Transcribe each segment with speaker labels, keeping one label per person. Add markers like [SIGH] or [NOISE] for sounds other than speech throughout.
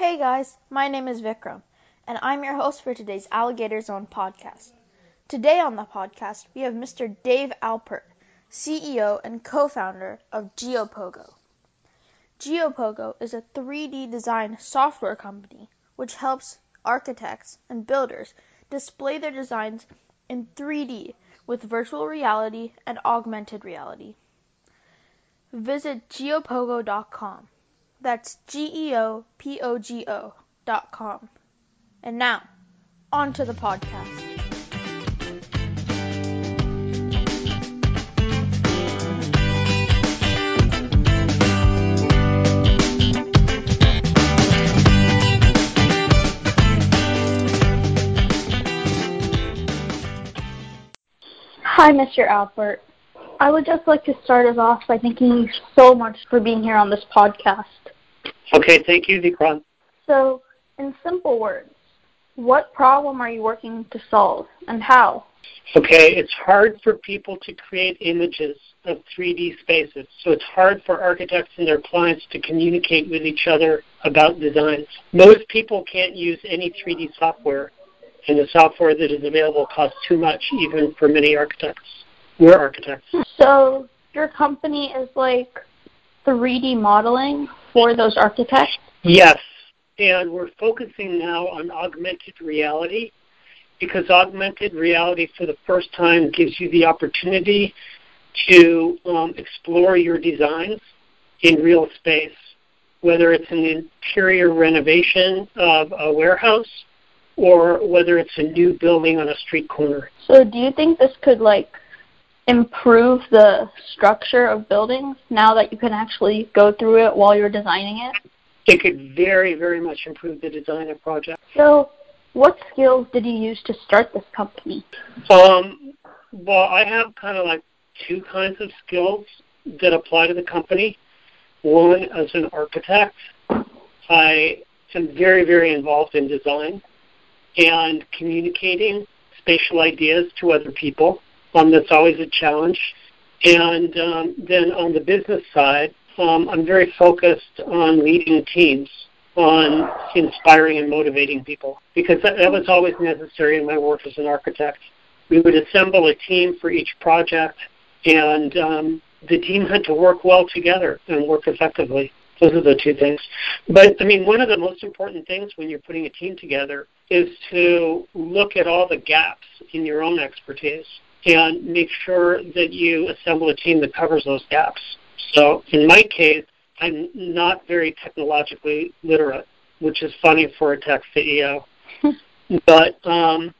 Speaker 1: Hey guys, my name is Vikram, and I'm your host for today's Alligator Zone podcast. Today on the podcast, we have Mr. Dave Alpert, CEO and co founder of GeoPogo. GeoPogo is a 3D design software company which helps architects and builders display their designs in 3D with virtual reality and augmented reality. Visit geopogo.com. That's G E O P O G O dot com. And now, on to the podcast.
Speaker 2: Hi, Mr. Alpert. I would just like to start us off by thanking you so much for being here on this podcast.
Speaker 3: Okay, thank you, Vikram.
Speaker 2: So, in simple words, what problem are you working to solve and how?
Speaker 3: Okay, it's hard for people to create images of 3D spaces. So it's hard for architects and their clients to communicate with each other about designs. Most people can't use any 3D software, and the software that is available costs too much, even for many architects. We're architects.
Speaker 2: So, your company is like 3D modeling for those architects?
Speaker 3: Yes, and we're focusing now on augmented reality because augmented reality for the first time gives you the opportunity to um, explore your designs in real space, whether it's an interior renovation of a warehouse or whether it's a new building on a street corner.
Speaker 2: So, do you think this could like improve the structure of buildings now that you can actually go through it while you're designing it?
Speaker 3: It could very, very much improve the design of projects.
Speaker 2: So, what skills did you use to start this company?
Speaker 3: Um, well, I have kind of like two kinds of skills that apply to the company. One, as an architect, I am very, very involved in design and communicating spatial ideas to other people. Um, that's always a challenge. And um, then on the business side, um, I'm very focused on leading teams, on inspiring and motivating people, because that, that was always necessary in my work as an architect. We would assemble a team for each project, and um, the team had to work well together and work effectively. Those are the two things. But I mean, one of the most important things when you're putting a team together is to look at all the gaps in your own expertise and make sure that you assemble a team that covers those gaps. So in my case, I'm not very technologically literate, which is funny for a tech CEO. [LAUGHS] but um,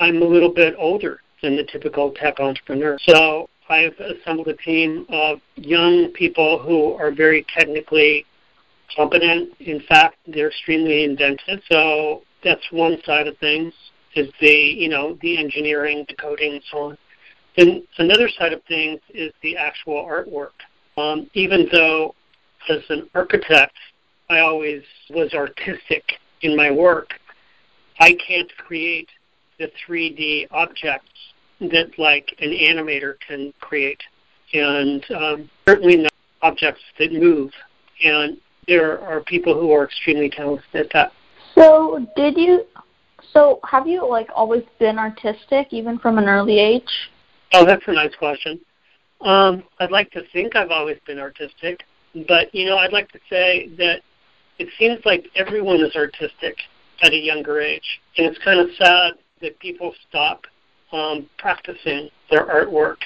Speaker 3: I'm a little bit older than the typical tech entrepreneur. So I've assembled a team of young people who are very technically competent. In fact, they're extremely inventive. So that's one side of things is the you know the engineering, the coding, and so on. Then another side of things is the actual artwork. Um, even though as an architect, I always was artistic in my work, I can't create the 3D objects that like an animator can create, and um, certainly not objects that move. And there are people who are extremely talented at that.
Speaker 2: So, did you so, have you like always been artistic, even from an early age?
Speaker 3: Oh, that's a nice question. Um, I'd like to think I've always been artistic, but you know, I'd like to say that it seems like everyone is artistic at a younger age, and it's kind of sad that people stop um, practicing their artwork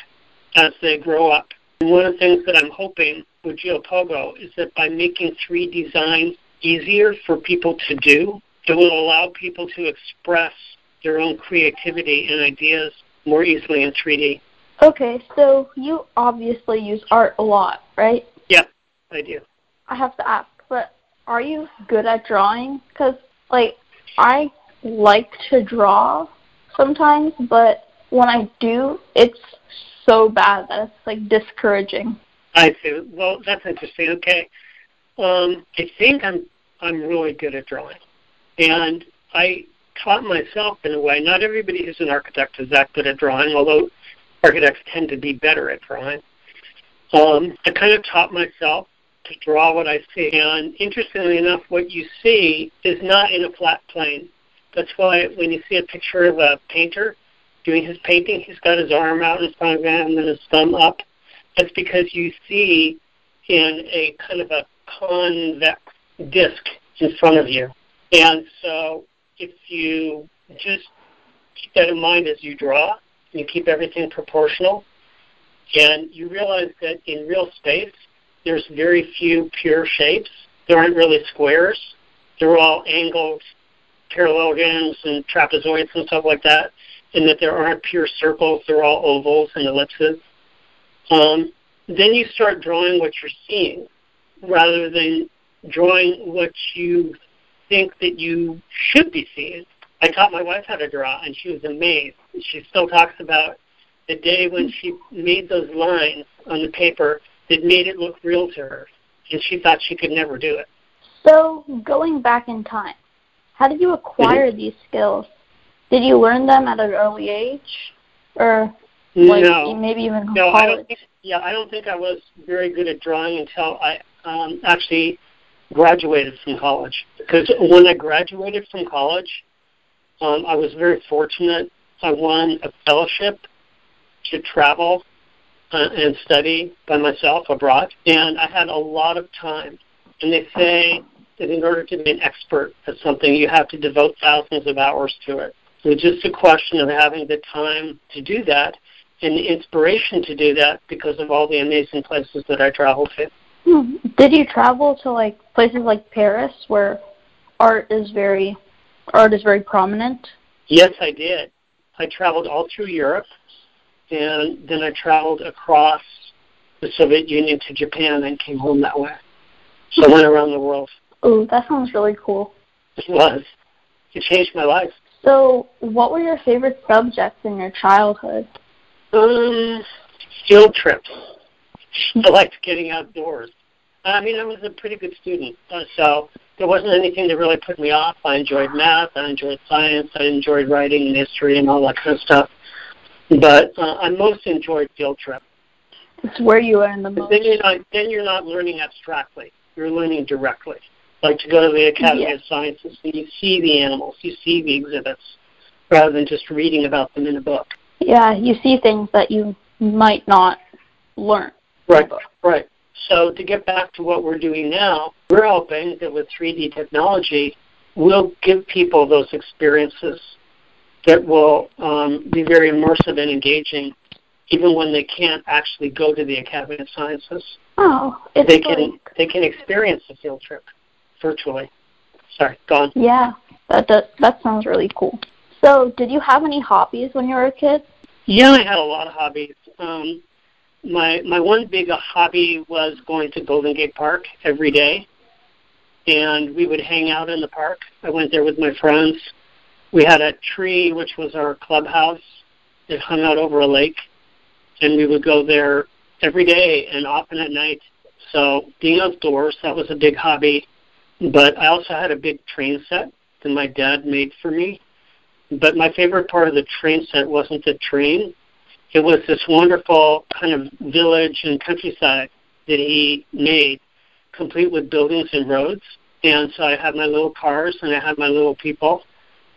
Speaker 3: as they grow up. And one of the things that I'm hoping with GeoPogo is that by making 3D design easier for people to do, it will allow people to express their own creativity and ideas more easily in 3D.
Speaker 2: Okay, so you obviously use art a lot, right?
Speaker 3: Yeah, I do.
Speaker 2: I have to ask, but are you good at drawing? Because, like, I like to draw sometimes, but when I do, it's so bad that it's, like, discouraging.
Speaker 3: I see. Well, that's interesting. Okay. Um, I think I'm I'm really good at drawing. And I taught myself in a way. Not everybody who's an architect is that good at drawing, although architects tend to be better at drawing. Um, I kind of taught myself to draw what I see. And interestingly enough, what you see is not in a flat plane. That's why when you see a picture of a painter doing his painting, he's got his arm out in front of him and then his thumb up. That's because you see in a kind of a convex disc in front of you. And so if you just keep that in mind as you draw, you keep everything proportional, and you realize that in real space, there's very few pure shapes. There aren't really squares. They're all angles, parallelograms, and trapezoids and stuff like that. And that there aren't pure circles. They're all ovals and ellipses. Um, then you start drawing what you're seeing rather than drawing what you think that you should be seeing. I taught my wife how to draw, and she was amazed. She still talks about the day when she made those lines on the paper that made it look real to her, and she thought she could never do it.
Speaker 2: So, going back in time, how did you acquire mm-hmm. these skills? Did you learn them at an early age, or like
Speaker 3: no.
Speaker 2: maybe even
Speaker 3: no,
Speaker 2: college?
Speaker 3: I don't think, yeah, I don't think I was very good at drawing until I um, actually graduated from college. Because when I graduated from college, um, I was very fortunate. I won a fellowship to travel uh, and study by myself abroad, and I had a lot of time. And they say that in order to be an expert at something, you have to devote thousands of hours to it. So it's just a question of having the time to do that and the inspiration to do that because of all the amazing places that I traveled to.
Speaker 2: Did you travel to like places like Paris where art is very art is very prominent?
Speaker 3: Yes, I did. I traveled all through Europe and then I traveled across the Soviet Union to Japan and came home that way. So I went around the world.
Speaker 2: Oh, that sounds really cool.
Speaker 3: It was. It changed my life.
Speaker 2: So, what were your favorite subjects in your childhood?
Speaker 3: Um, field trips. I [LAUGHS] liked getting outdoors. I mean, I was a pretty good student, so there wasn't anything that really put me off. I enjoyed math, I enjoyed science, I enjoyed writing and history and all that kind of stuff. But uh, I most enjoyed field trips.
Speaker 2: It's where you learn the most.
Speaker 3: Then you're not then you're not learning abstractly. You're learning directly. Like to go to the Academy yeah. of Sciences and you see the animals, you see the exhibits, rather than just reading about them in a book.
Speaker 2: Yeah, you see things that you might not learn.
Speaker 3: Right, right. So to get back to what we're doing now, we're hoping that with 3D technology, we'll give people those experiences that will um, be very immersive and engaging, even when they can't actually go to the Academy of Sciences.
Speaker 2: Oh,
Speaker 3: it's they can like... they can experience the field trip virtually. Sorry, go on.
Speaker 2: Yeah, that does, that sounds really cool. So, did you have any hobbies when you were a kid?
Speaker 3: Yeah, I had a lot of hobbies. Um, my my one big hobby was going to Golden Gate Park every day, and we would hang out in the park. I went there with my friends we had a tree which was our clubhouse It hung out over a lake, and we would go there every day and often at night. So being outdoors, that was a big hobby. But I also had a big train set that my dad made for me. But my favorite part of the train set wasn't the train. It was this wonderful kind of village and countryside that he made, complete with buildings and roads. And so I had my little cars and I had my little people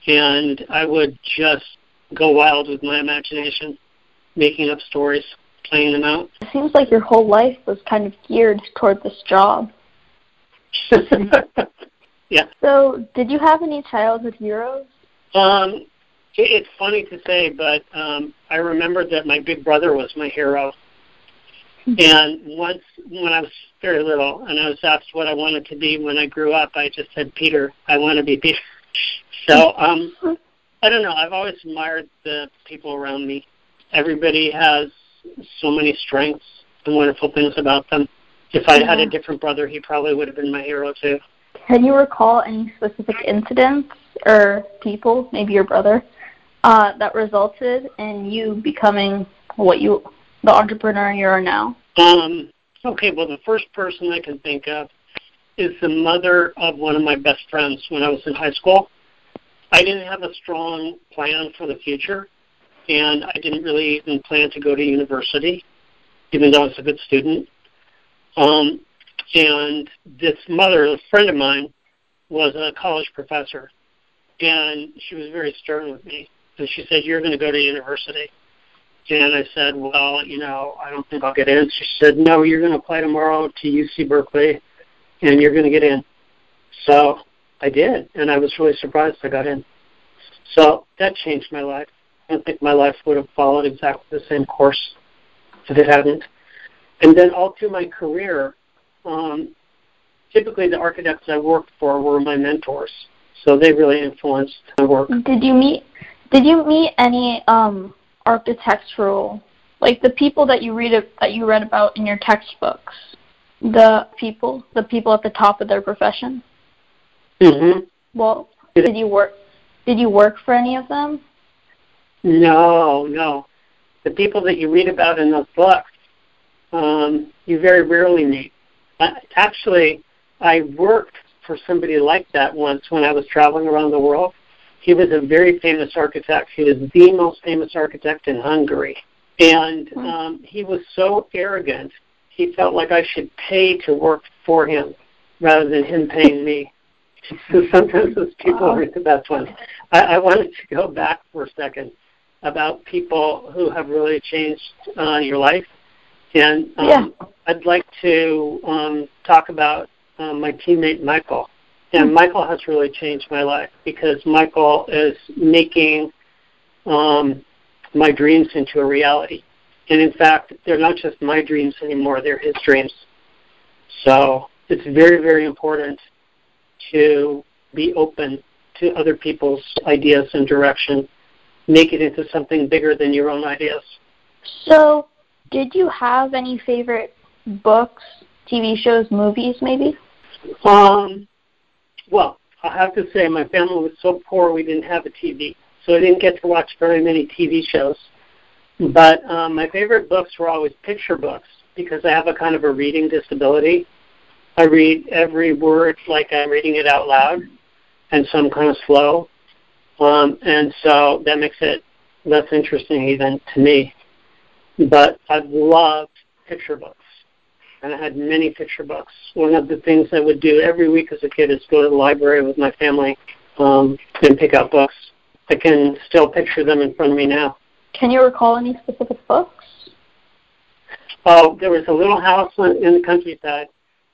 Speaker 3: and I would just go wild with my imagination, making up stories, playing them out.
Speaker 2: It seems like your whole life was kind of geared toward this job. [LAUGHS]
Speaker 3: yeah.
Speaker 2: So, did you have any childhood heroes?
Speaker 3: Um, it's funny to say, but um, I remember that my big brother was my hero. and once, when I was very little, and I was asked what I wanted to be when I grew up, I just said, Peter, I want to be Peter. [LAUGHS] So um, I don't know. I've always admired the people around me. Everybody has so many strengths and wonderful things about them. If I yeah. had a different brother, he probably would have been my hero too.
Speaker 2: Can you recall any specific incidents or people, maybe your brother, uh, that resulted in you becoming what you, the entrepreneur you are now?
Speaker 3: Um, okay, well, the first person I can think of is the mother of one of my best friends when I was in high school. I didn't have a strong plan for the future, and I didn't really even plan to go to university, even though I was a good student. Um, and this mother, a friend of mine, was a college professor, and she was very stern with me. And she said, "You're going to go to university." And I said, "Well, you know, I don't think I'll get in." She said, "No, you're going to apply tomorrow to UC Berkeley, and you're going to get in." So I did, and I was really surprised I got in. So that changed my life. I don't think my life would have followed exactly the same course if it hadn't. And then all through my career, um, typically the architects I worked for were my mentors, so they really influenced my work.
Speaker 2: Did you meet Did you meet any um, architectural, like the people that you read that you read about in your textbooks? The people, the people at the top of their profession.
Speaker 3: Mm-hmm.
Speaker 2: Well, did you work? Did you work for any of them?
Speaker 3: No, no. The people that you read about in those books, um, you very rarely meet. Uh, actually, I worked for somebody like that once when I was traveling around the world. He was a very famous architect. He was the most famous architect in Hungary. And hmm. um, he was so arrogant, he felt like I should pay to work for him rather than him paying me. [LAUGHS] So sometimes those people wow. are the best ones. I, I wanted to go back for a second about people who have really changed uh, your life. And um, yeah. I'd like to um, talk about um, my teammate Michael. And. Michael has really changed my life because Michael is making um, my dreams into a reality. And in fact, they're not just my dreams anymore, they're his dreams. So it's very, very important to be open to other people's ideas and direction, make it into something bigger than your own ideas.
Speaker 2: So, did you have any favorite books, TV shows, movies, maybe?
Speaker 3: Um, well, I have to say my family was so poor we didn't have a TV, so I didn't get to watch very many TV shows. But um, my favorite books were always picture books because I have a kind of a reading disability. I read every word like I'm reading it out loud, and so I'm kind of slow. Um, and so that makes it less interesting even to me. But I've loved picture books and I had many picture books. One of the things I would do every week as a kid is go to the library with my family um, and pick out books. I can still picture them in front of me now.
Speaker 2: Can you recall any specific books?
Speaker 3: Oh, there was a little house in the countryside,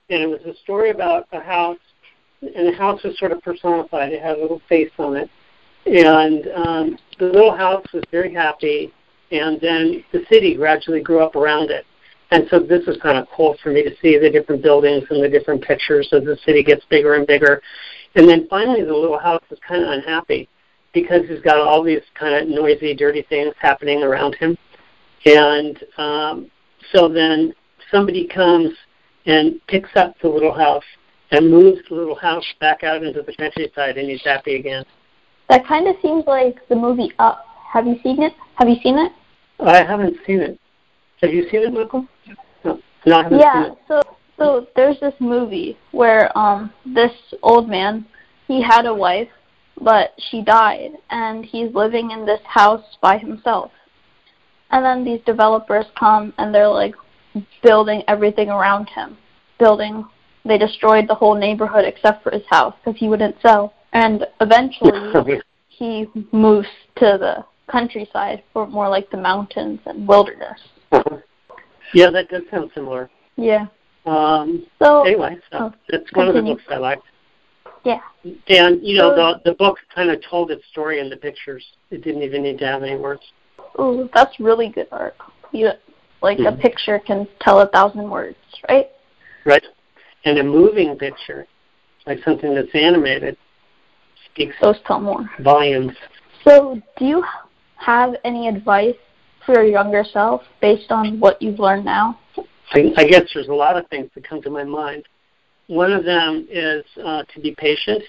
Speaker 3: and it was a story about a house, and the house was sort of personified. It had a little face on it, and um, the little house was very happy, and then the city gradually grew up around it and so this is kind of cool for me to see the different buildings and the different pictures as the city gets bigger and bigger. And then finally the little house is kind of unhappy because he's got all these kind of noisy, dirty things happening around him. And um, so then somebody comes and picks up the little house and moves the little house back out into the countryside and he's happy again.
Speaker 2: That kind of seems like the movie Up. Have you seen it? Have you seen it?
Speaker 3: I haven't seen it. Have you seen it, Michael?
Speaker 2: No, yeah. So so there's this movie where um this old man he had a wife but she died and he's living in this house by himself. And then these developers come and they're like building everything around him. Building they destroyed the whole neighborhood except for his house because he wouldn't sell. And eventually [LAUGHS] he moves to the countryside or more like the mountains and wilderness.
Speaker 3: Yeah, that does sound similar.
Speaker 2: Yeah.
Speaker 3: Um,
Speaker 2: so
Speaker 3: anyway, so oh, that's one continue. of the books I liked.
Speaker 2: Yeah.
Speaker 3: And you know, so, the the book kind of told its story in the pictures. It didn't even need to have any words.
Speaker 2: Oh, that's really good art. You like mm-hmm. a picture can tell a thousand words, right?
Speaker 3: Right. And a moving picture, like something that's animated, speaks
Speaker 2: those tell more
Speaker 3: volumes.
Speaker 2: So, do you have any advice for your younger self based on what you've learned now?
Speaker 3: I, guess there's a lot of things that come to my mind. One of them is uh, to be patient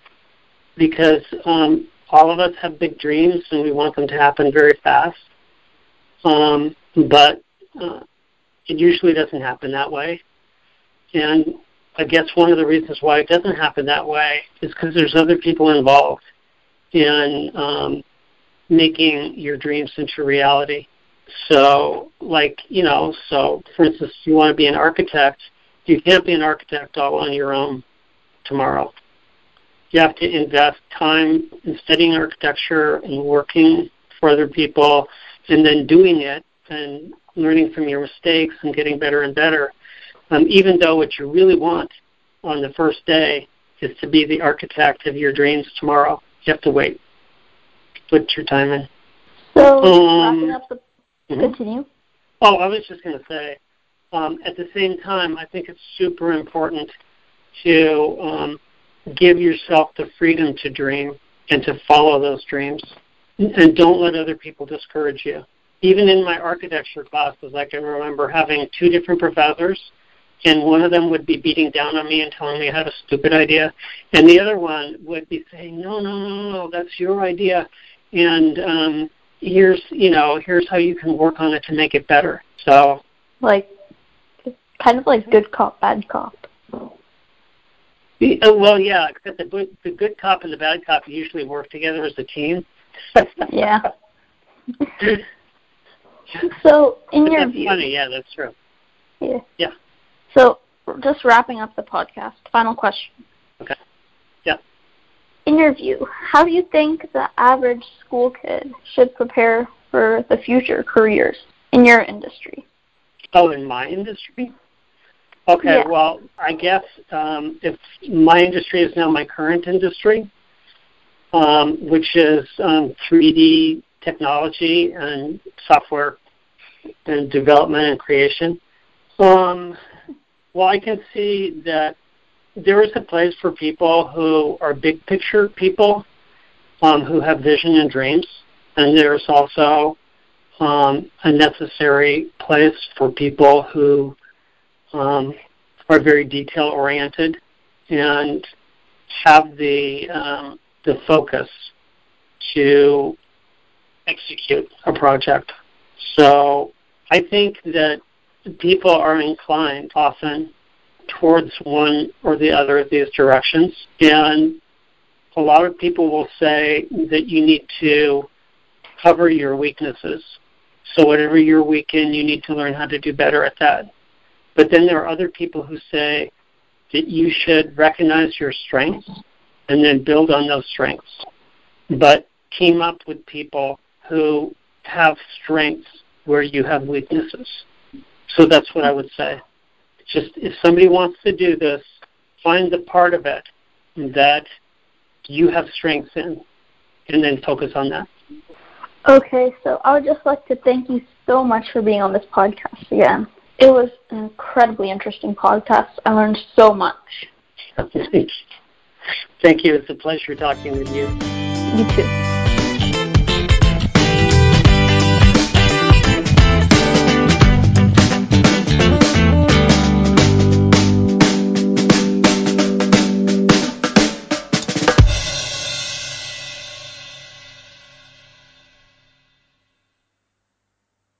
Speaker 3: because um, all of us have big dreams and we want them to happen very fast. Um, but uh, it usually doesn't happen that way. And I guess one of the reasons why it doesn't happen that way is because there's other people involved in um, making your dreams into reality. So, like, you know, so for instance, you want to be an architect, you can't be an architect all on your own tomorrow. You have to invest time in studying architecture and working for other people and then doing it and learning from your mistakes and getting better and better. Um, even though what you really want on the first day is to be the architect of your dreams tomorrow, you have to wait. Put your time in.
Speaker 2: So, um, wrapping up the. Mm-hmm. Continue.
Speaker 3: Oh, I was just going to say, um, at the same time, I think it's super important to um, give yourself the freedom to dream and to follow those dreams. And don't let other people discourage you. Even in my architecture classes, I can remember having two different professors, and one of them would be beating down on me and telling me I had a stupid idea, and the other one would be saying, "No, no, no, no, that's your idea, and um, here's you know here's how you can work on it to make it better." So,
Speaker 2: like, kind of like good cop, bad cop.
Speaker 3: Oh, well, yeah, except the, the good cop and the bad cop usually work together as a team. [LAUGHS]
Speaker 2: yeah. [LAUGHS] so, in
Speaker 3: but
Speaker 2: your
Speaker 3: that's
Speaker 2: view,
Speaker 3: funny. Yeah, that's true.
Speaker 2: Yeah.
Speaker 3: Yeah.
Speaker 2: So, just wrapping up the podcast. Final question.
Speaker 3: Okay. Yeah.
Speaker 2: In your view, how do you think the average school kid should prepare for the future careers in your industry?
Speaker 3: Oh, in my industry? Okay,
Speaker 2: yeah.
Speaker 3: well, I guess um, if my industry is now my current industry, um, which is um, 3D technology and software and development and creation. Um, well, I can see that there is a place for people who are big picture people um, who have vision and dreams, and there's also um, a necessary place for people who um, are very detail oriented and have the um, the focus to execute a project. So I think that people are inclined often towards one or the other of these directions, and a lot of people will say that you need to cover your weaknesses. So whatever you're weak in, you need to learn how to do better at that. But then there are other people who say that you should recognize your strengths and then build on those strengths. But team up with people who have strengths where you have weaknesses. So that's what I would say. Just if somebody wants to do this, find the part of it that you have strengths in and then focus on that.
Speaker 2: Okay, so I would just like to thank you so much for being on this podcast again. It was an incredibly interesting podcast. I learned so much. [LAUGHS]
Speaker 3: Thank you. It's a pleasure talking with you.
Speaker 2: You too.